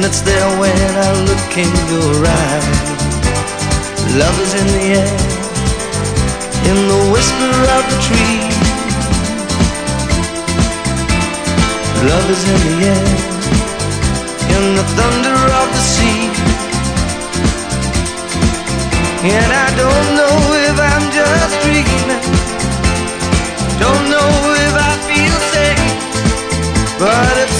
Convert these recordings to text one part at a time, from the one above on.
and it's there when I look in your eyes. Love is in the air, in the whisper of the tree. Love is in the air, in the thunder of the sea. And I don't know if I'm just dreaming, don't know if I feel safe, but it's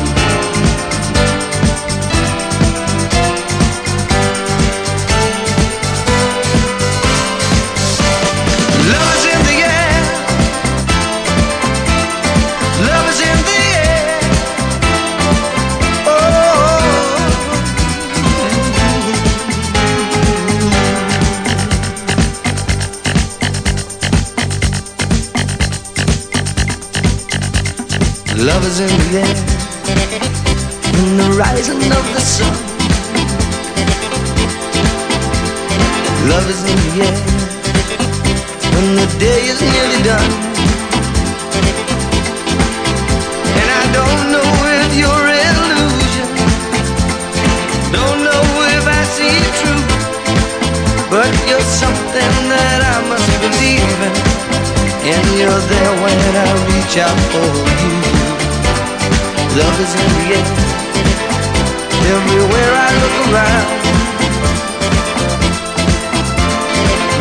Love is in the air, in the rising of the sun. Love is in the air, when the day is nearly done. And I don't know if you're illusion, don't know if I see it true, but you're something that I must believe in, and you're there when I reach out for you. Love is in the air. Everywhere I look around.